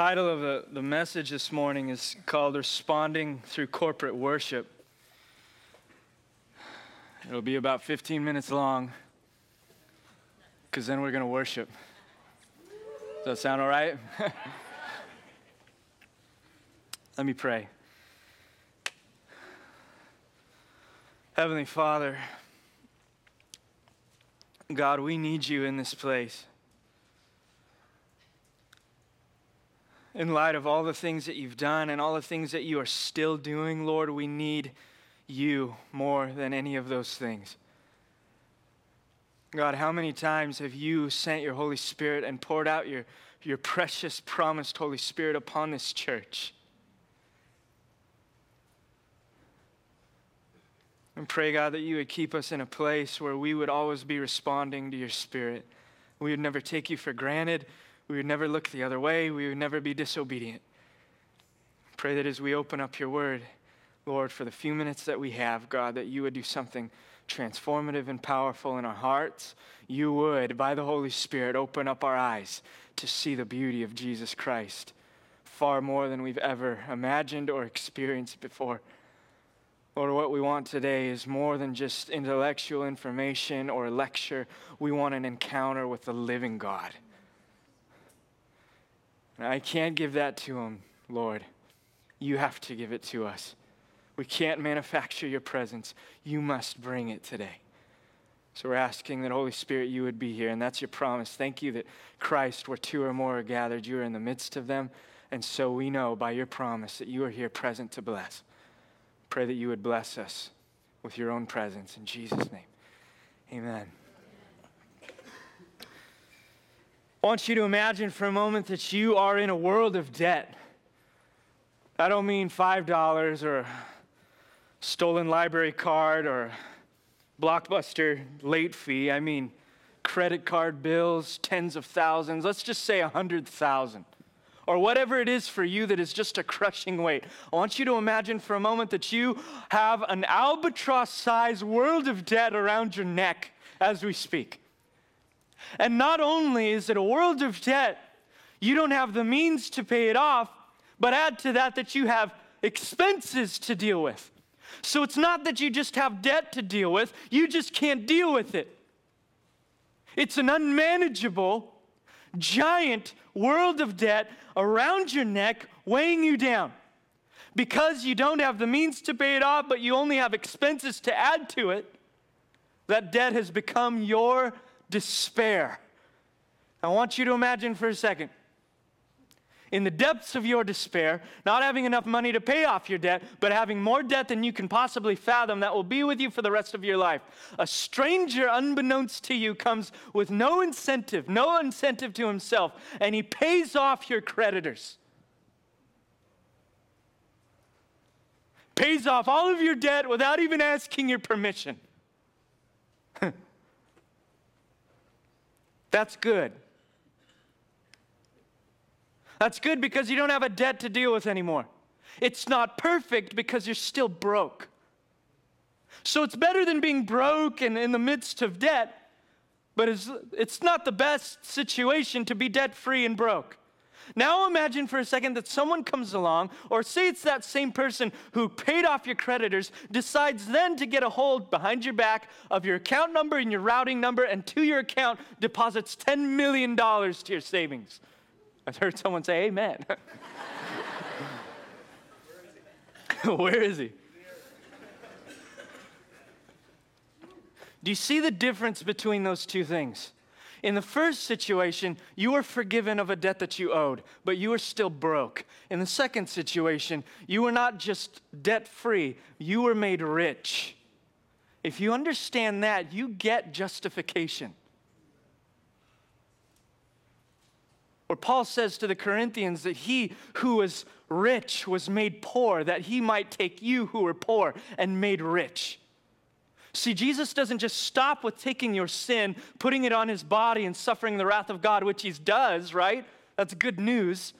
title of the, the message this morning is called Responding Through Corporate Worship. It'll be about 15 minutes long because then we're going to worship. Does that sound all right? Let me pray. Heavenly Father, God, we need you in this place. In light of all the things that you've done and all the things that you are still doing, Lord, we need you more than any of those things. God, how many times have you sent your Holy Spirit and poured out your, your precious promised Holy Spirit upon this church? And pray, God, that you would keep us in a place where we would always be responding to your Spirit. We would never take you for granted. We would never look the other way. We would never be disobedient. Pray that as we open up your word, Lord, for the few minutes that we have, God, that you would do something transformative and powerful in our hearts. You would, by the Holy Spirit, open up our eyes to see the beauty of Jesus Christ far more than we've ever imagined or experienced before. Lord, what we want today is more than just intellectual information or a lecture. We want an encounter with the living God. I can't give that to him, Lord. You have to give it to us. We can't manufacture your presence. You must bring it today. So we're asking that Holy Spirit, you would be here, and that's your promise. Thank you that Christ, where two or more are gathered, you are in the midst of them. And so we know by your promise that you are here present to bless. Pray that you would bless us with your own presence. In Jesus' name, amen. I want you to imagine for a moment that you are in a world of debt. I don't mean $5 or stolen library card or blockbuster late fee. I mean credit card bills, tens of thousands, let's just say a hundred thousand. Or whatever it is for you that is just a crushing weight. I want you to imagine for a moment that you have an albatross sized world of debt around your neck as we speak. And not only is it a world of debt, you don't have the means to pay it off, but add to that that you have expenses to deal with. So it's not that you just have debt to deal with, you just can't deal with it. It's an unmanageable, giant world of debt around your neck, weighing you down. Because you don't have the means to pay it off, but you only have expenses to add to it, that debt has become your despair. I want you to imagine for a second in the depths of your despair, not having enough money to pay off your debt, but having more debt than you can possibly fathom that will be with you for the rest of your life. A stranger, unbeknownst to you, comes with no incentive, no incentive to himself, and he pays off your creditors. Pays off all of your debt without even asking your permission. That's good. That's good because you don't have a debt to deal with anymore. It's not perfect because you're still broke. So it's better than being broke and in the midst of debt, but it's, it's not the best situation to be debt free and broke. Now imagine for a second that someone comes along, or say it's that same person who paid off your creditors, decides then to get a hold behind your back of your account number and your routing number, and to your account deposits $10 million to your savings. I've heard someone say, Amen. Where is he? Do you see the difference between those two things? In the first situation, you were forgiven of a debt that you owed, but you were still broke. In the second situation, you were not just debt free, you were made rich. If you understand that, you get justification. Or Paul says to the Corinthians that he who was rich was made poor, that he might take you who were poor and made rich. See, Jesus doesn't just stop with taking your sin, putting it on his body, and suffering the wrath of God, which he does, right? That's good news.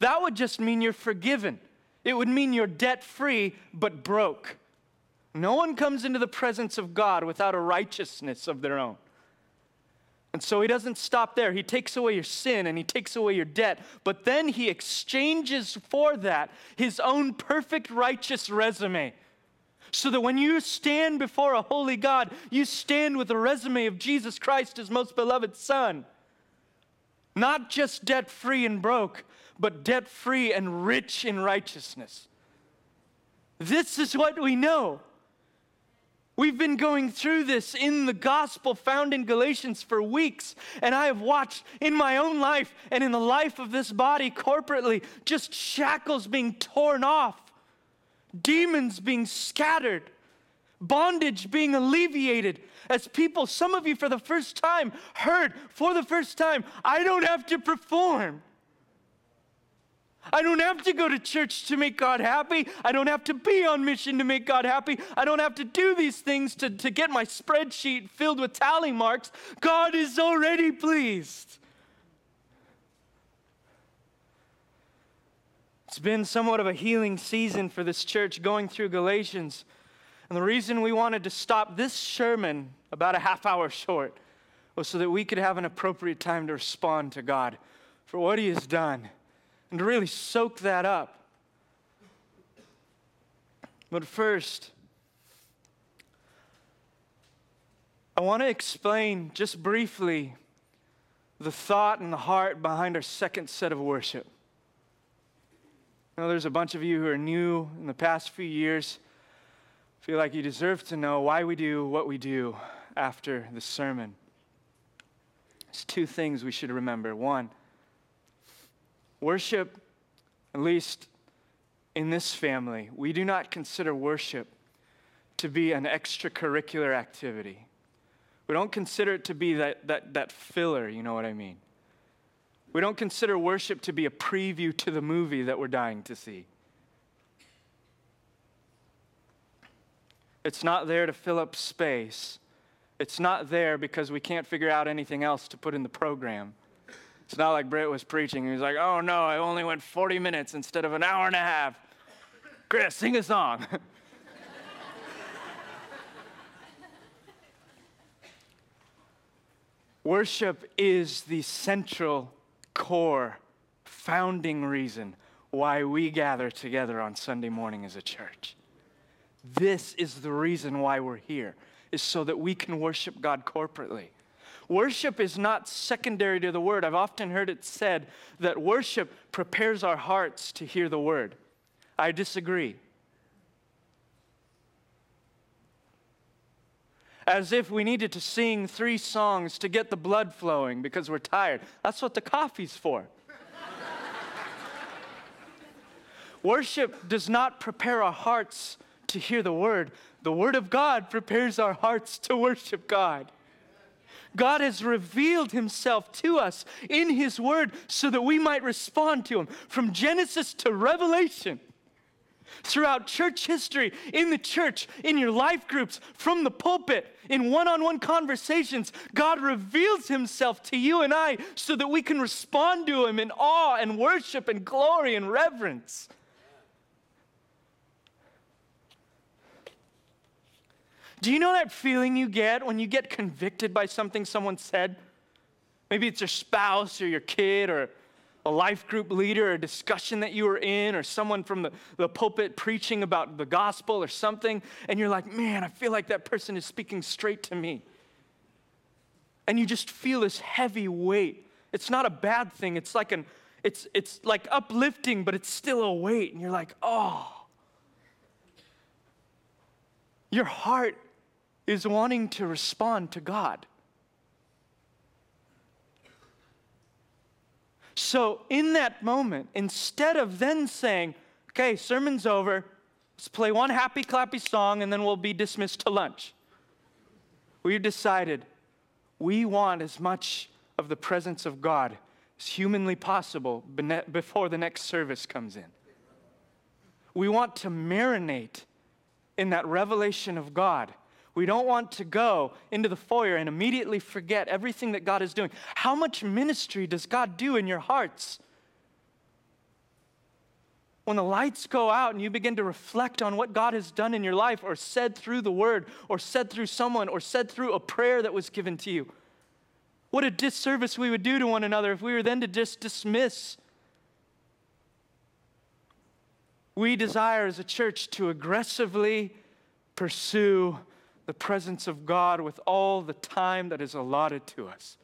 That would just mean you're forgiven. It would mean you're debt free, but broke. No one comes into the presence of God without a righteousness of their own. And so he doesn't stop there. He takes away your sin and he takes away your debt. But then he exchanges for that his own perfect righteous resume. So that when you stand before a holy God, you stand with the resume of Jesus Christ, his most beloved Son. Not just debt free and broke, but debt free and rich in righteousness. This is what we know. We've been going through this in the gospel found in Galatians for weeks, and I have watched in my own life and in the life of this body corporately just shackles being torn off, demons being scattered, bondage being alleviated. As people, some of you for the first time heard for the first time, I don't have to perform. I don't have to go to church to make God happy. I don't have to be on mission to make God happy. I don't have to do these things to, to get my spreadsheet filled with tally marks. God is already pleased. It's been somewhat of a healing season for this church going through Galatians. And the reason we wanted to stop this sermon about a half hour short was so that we could have an appropriate time to respond to God for what He has done and to really soak that up. But first, I want to explain just briefly the thought and the heart behind our second set of worship. I know there's a bunch of you who are new in the past few years. Feel like you deserve to know why we do what we do after the sermon. There's two things we should remember. One, Worship, at least in this family, we do not consider worship to be an extracurricular activity. We don't consider it to be that, that, that filler, you know what I mean? We don't consider worship to be a preview to the movie that we're dying to see. It's not there to fill up space. It's not there because we can't figure out anything else to put in the program. It's not like Britt was preaching. He was like, oh no, I only went 40 minutes instead of an hour and a half. Chris, sing a song. Worship is the central, core, founding reason why we gather together on Sunday morning as a church. This is the reason why we're here, is so that we can worship God corporately. Worship is not secondary to the word. I've often heard it said that worship prepares our hearts to hear the word. I disagree. As if we needed to sing three songs to get the blood flowing because we're tired. That's what the coffee's for. Worship does not prepare our hearts to hear the word. The word of God prepares our hearts to worship God. God has revealed himself to us in his word so that we might respond to him. From Genesis to Revelation, throughout church history, in the church, in your life groups, from the pulpit, in one on one conversations, God reveals himself to you and I so that we can respond to him in awe and worship and glory and reverence. Do you know that feeling you get when you get convicted by something someone said? Maybe it's your spouse or your kid or a life group leader a discussion that you were in or someone from the, the pulpit preaching about the gospel or something, and you're like, man, I feel like that person is speaking straight to me. And you just feel this heavy weight. It's not a bad thing. It's like an it's it's like uplifting, but it's still a weight. And you're like, oh. Your heart is wanting to respond to God. So, in that moment, instead of then saying, okay, sermon's over, let's play one happy, clappy song, and then we'll be dismissed to lunch, we've decided we want as much of the presence of God as humanly possible before the next service comes in. We want to marinate in that revelation of God we don't want to go into the foyer and immediately forget everything that God is doing. How much ministry does God do in your hearts? When the lights go out and you begin to reflect on what God has done in your life, or said through the word, or said through someone, or said through a prayer that was given to you, What a disservice we would do to one another if we were then to just dismiss. We desire as a church to aggressively pursue the presence of God with all the time that is allotted to us.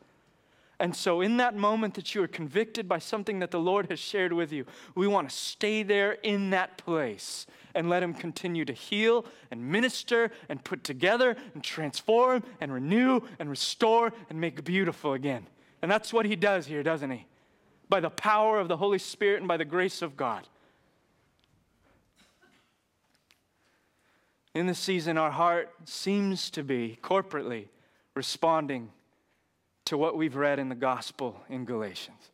And so, in that moment that you are convicted by something that the Lord has shared with you, we want to stay there in that place and let Him continue to heal and minister and put together and transform and renew and restore and make beautiful again. And that's what He does here, doesn't He? By the power of the Holy Spirit and by the grace of God. In this season, our heart seems to be corporately responding to what we've read in the gospel in Galatians.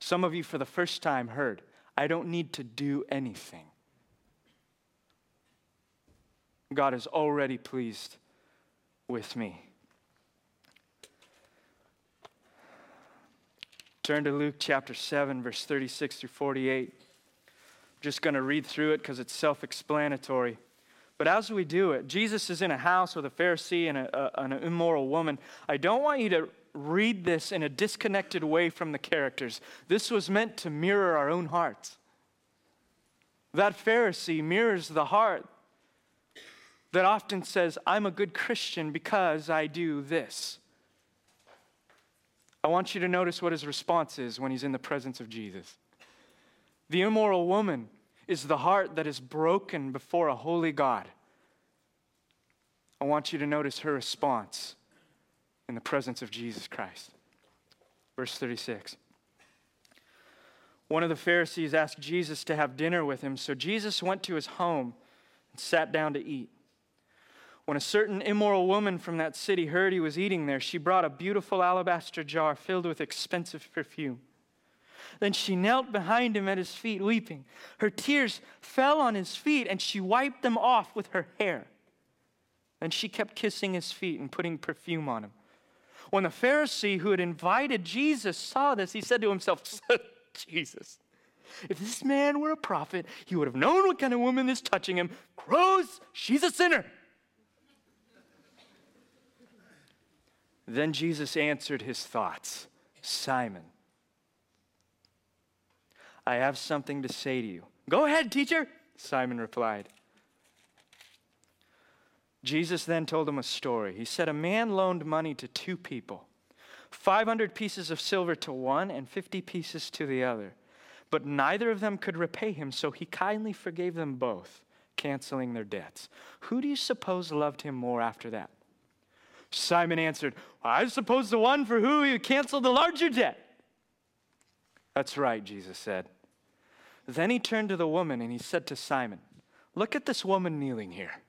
Some of you, for the first time, heard, I don't need to do anything. God is already pleased with me. Turn to Luke chapter 7, verse 36 through 48. I'm just going to read through it because it's self explanatory. But as we do it, Jesus is in a house with a Pharisee and a, a, an immoral woman. I don't want you to read this in a disconnected way from the characters. This was meant to mirror our own hearts. That Pharisee mirrors the heart that often says, I'm a good Christian because I do this. I want you to notice what his response is when he's in the presence of Jesus. The immoral woman is the heart that is broken before a holy God. I want you to notice her response in the presence of Jesus Christ. Verse 36. One of the Pharisees asked Jesus to have dinner with him, so Jesus went to his home and sat down to eat. When a certain immoral woman from that city heard he was eating there, she brought a beautiful alabaster jar filled with expensive perfume. Then she knelt behind him at his feet, weeping. Her tears fell on his feet, and she wiped them off with her hair. Then she kept kissing his feet and putting perfume on him. When the Pharisee who had invited Jesus saw this, he said to himself, Jesus, if this man were a prophet, he would have known what kind of woman is touching him. Gross, she's a sinner. Then Jesus answered his thoughts Simon, I have something to say to you. Go ahead, teacher, Simon replied. Jesus then told him a story. He said, A man loaned money to two people 500 pieces of silver to one and 50 pieces to the other. But neither of them could repay him, so he kindly forgave them both, canceling their debts. Who do you suppose loved him more after that? Simon answered, I suppose the one for whom he canceled the larger debt. That's right, Jesus said. Then he turned to the woman and he said to Simon, Look at this woman kneeling here.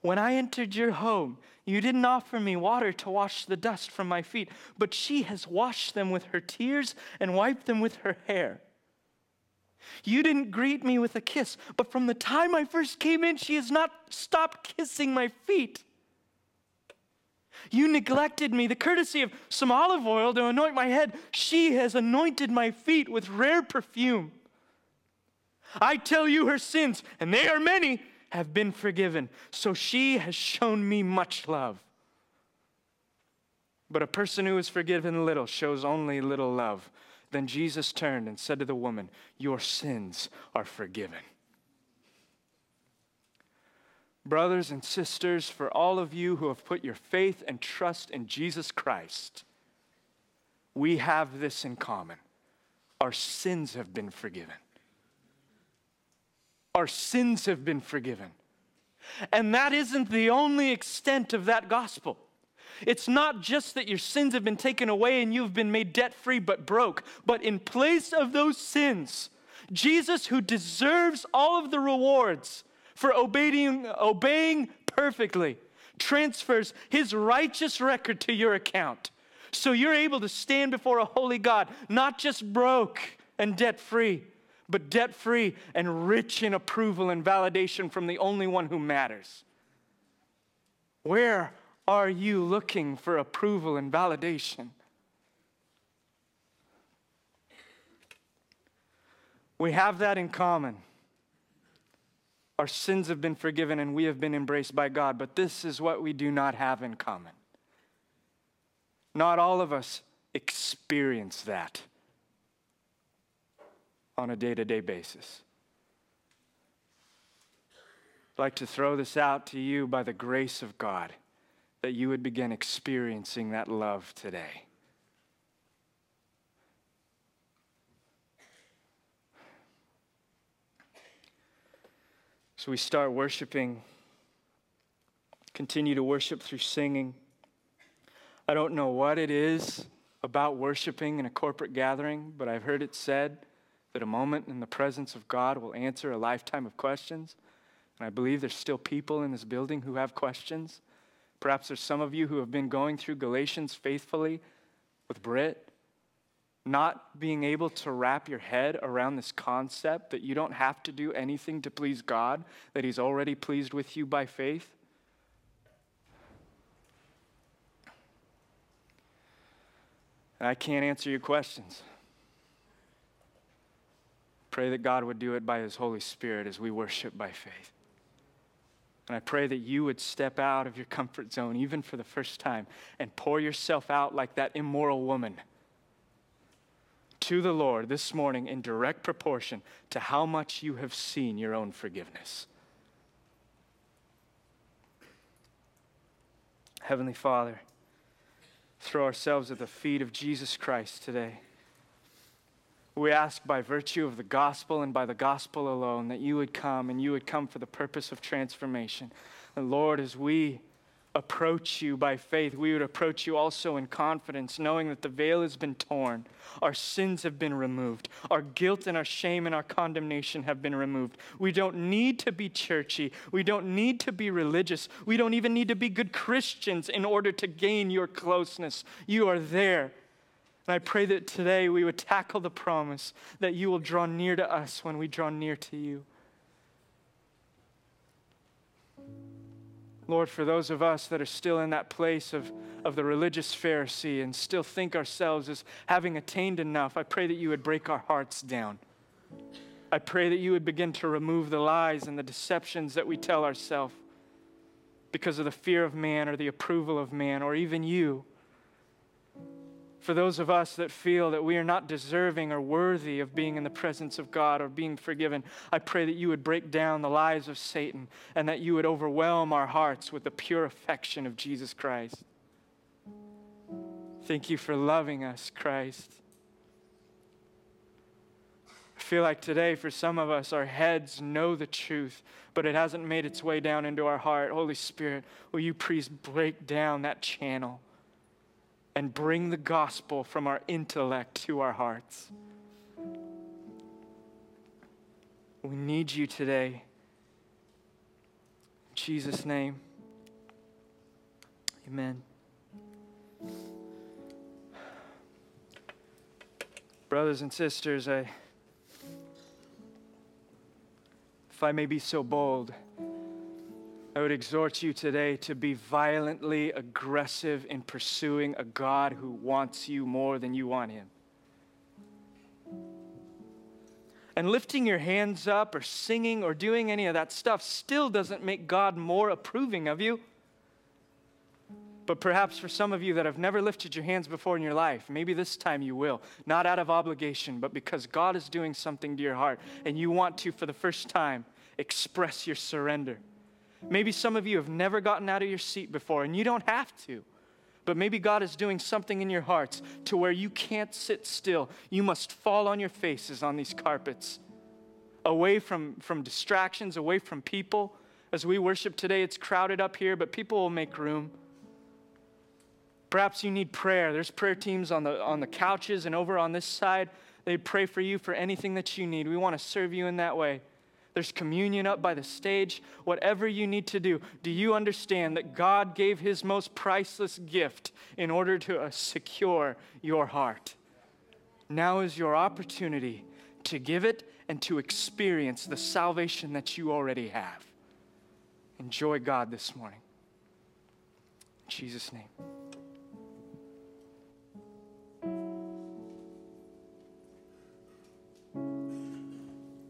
When I entered your home, you didn't offer me water to wash the dust from my feet, but she has washed them with her tears and wiped them with her hair. You didn't greet me with a kiss, but from the time I first came in, she has not stopped kissing my feet. You neglected me, the courtesy of some olive oil to anoint my head. She has anointed my feet with rare perfume. I tell you, her sins, and they are many, have been forgiven. So she has shown me much love. But a person who is forgiven little shows only little love. Then Jesus turned and said to the woman, Your sins are forgiven. Brothers and sisters, for all of you who have put your faith and trust in Jesus Christ, we have this in common. Our sins have been forgiven. Our sins have been forgiven. And that isn't the only extent of that gospel. It's not just that your sins have been taken away and you've been made debt free but broke, but in place of those sins, Jesus, who deserves all of the rewards for obeying, obeying perfectly, transfers his righteous record to your account. So you're able to stand before a holy God, not just broke and debt free, but debt free and rich in approval and validation from the only one who matters. Where are you looking for approval and validation? We have that in common. Our sins have been forgiven and we have been embraced by God, but this is what we do not have in common. Not all of us experience that on a day to day basis. I'd like to throw this out to you by the grace of God that you would begin experiencing that love today. So we start worshiping, continue to worship through singing. I don't know what it is about worshiping in a corporate gathering, but I've heard it said that a moment in the presence of God will answer a lifetime of questions. And I believe there's still people in this building who have questions. Perhaps there's some of you who have been going through Galatians faithfully with Britt, not being able to wrap your head around this concept that you don't have to do anything to please God, that He's already pleased with you by faith. And I can't answer your questions. Pray that God would do it by His Holy Spirit as we worship by faith. And I pray that you would step out of your comfort zone, even for the first time, and pour yourself out like that immoral woman to the Lord this morning in direct proportion to how much you have seen your own forgiveness. Heavenly Father, throw ourselves at the feet of Jesus Christ today. We ask by virtue of the gospel and by the gospel alone that you would come and you would come for the purpose of transformation. And Lord, as we approach you by faith, we would approach you also in confidence, knowing that the veil has been torn, our sins have been removed, our guilt and our shame and our condemnation have been removed. We don't need to be churchy, we don't need to be religious, we don't even need to be good Christians in order to gain your closeness. You are there. And I pray that today we would tackle the promise that you will draw near to us when we draw near to you. Lord, for those of us that are still in that place of, of the religious Pharisee and still think ourselves as having attained enough, I pray that you would break our hearts down. I pray that you would begin to remove the lies and the deceptions that we tell ourselves because of the fear of man or the approval of man or even you for those of us that feel that we are not deserving or worthy of being in the presence of God or being forgiven, I pray that you would break down the lies of Satan and that you would overwhelm our hearts with the pure affection of Jesus Christ. Thank you for loving us, Christ. I feel like today, for some of us, our heads know the truth, but it hasn't made its way down into our heart. Holy Spirit, will you please break down that channel? And bring the gospel from our intellect to our hearts. We need you today. In Jesus' name. Amen. Brothers and sisters, I, if I may be so bold, I would exhort you today to be violently aggressive in pursuing a God who wants you more than you want him. And lifting your hands up or singing or doing any of that stuff still doesn't make God more approving of you. But perhaps for some of you that have never lifted your hands before in your life, maybe this time you will. Not out of obligation, but because God is doing something to your heart and you want to, for the first time, express your surrender. Maybe some of you have never gotten out of your seat before, and you don't have to. But maybe God is doing something in your hearts to where you can't sit still. You must fall on your faces on these carpets, away from, from distractions, away from people. As we worship today, it's crowded up here, but people will make room. Perhaps you need prayer. There's prayer teams on the, on the couches and over on this side. They pray for you for anything that you need. We want to serve you in that way. There's communion up by the stage. Whatever you need to do, do you understand that God gave his most priceless gift in order to uh, secure your heart? Now is your opportunity to give it and to experience the salvation that you already have. Enjoy God this morning. In Jesus' name.